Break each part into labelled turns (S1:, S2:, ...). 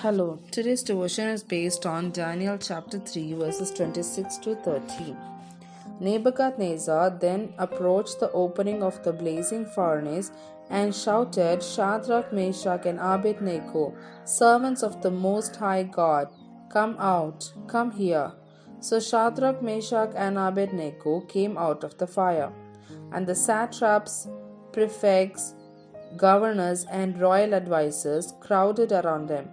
S1: Hello, today's devotion is based on Daniel chapter 3, verses 26 to 30. Nebuchadnezzar then approached the opening of the blazing furnace and shouted, Shadrach, Meshach, and Abednego, servants of the Most High God, come out, come here. So Shadrach, Meshach, and Abednego came out of the fire, and the satraps, prefects, governors, and royal advisers crowded around them.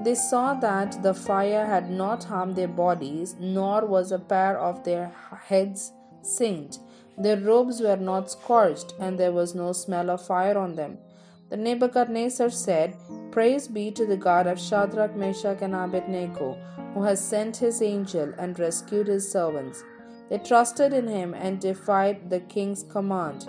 S1: They saw that the fire had not harmed their bodies, nor was a pair of their heads singed. Their robes were not scorched, and there was no smell of fire on them. The Nebuchadnezzar said, Praise be to the God of Shadrach, Meshach, and Abednego, who has sent his angel and rescued his servants. They trusted in him and defied the king's command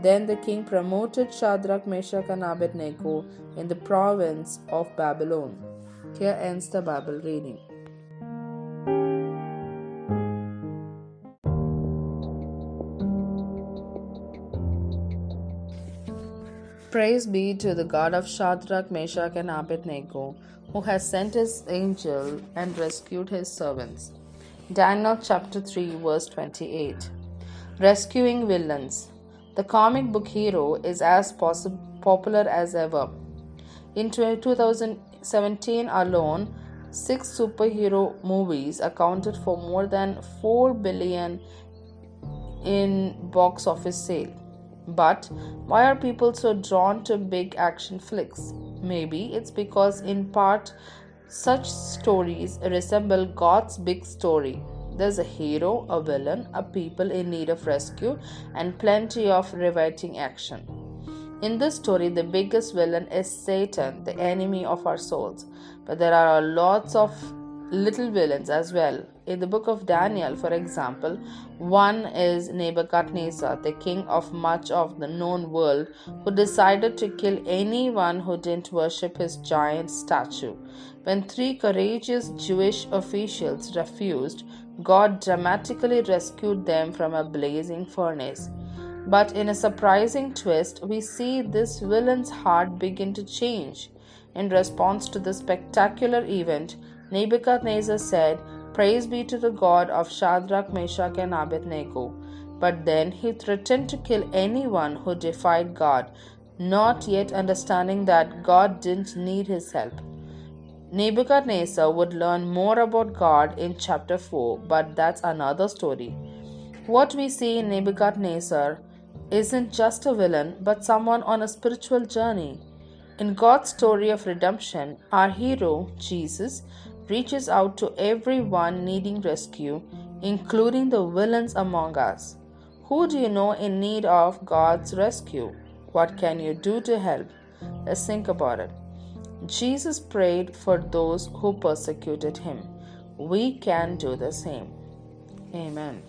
S1: Then the king promoted Shadrach, Meshach, and Abednego in the province of Babylon. Here ends the Bible reading. Praise be to the God of Shadrach, Meshach, and Abednego, who has sent his angel and rescued his servants. Daniel chapter 3, verse 28. Rescuing villains. The comic book hero is as popular as ever. In 2017 alone, six superhero movies accounted for more than 4 billion in box office sale. But why are people so drawn to big action flicks? Maybe it's because, in part, such stories resemble God's big story there's a hero, a villain, a people in need of rescue, and plenty of riveting action. In this story, the biggest villain is Satan, the enemy of our souls. But there are lots of little villains as well. In the book of Daniel, for example, one is Nebuchadnezzar, the king of much of the known world, who decided to kill anyone who didn't worship his giant statue. When three courageous Jewish officials refused, God dramatically rescued them from a blazing furnace. But in a surprising twist, we see this villain's heart begin to change. In response to this spectacular event, Nebuchadnezzar said, Praise be to the God of Shadrach, Meshach, and Abednego. But then he threatened to kill anyone who defied God, not yet understanding that God didn't need his help. Nebuchadnezzar would learn more about God in chapter 4, but that's another story. What we see in Nebuchadnezzar isn't just a villain, but someone on a spiritual journey. In God's story of redemption, our hero, Jesus, reaches out to everyone needing rescue, including the villains among us. Who do you know in need of God's rescue? What can you do to help? Let's think about it. Jesus prayed for those who persecuted him. We can do the same. Amen.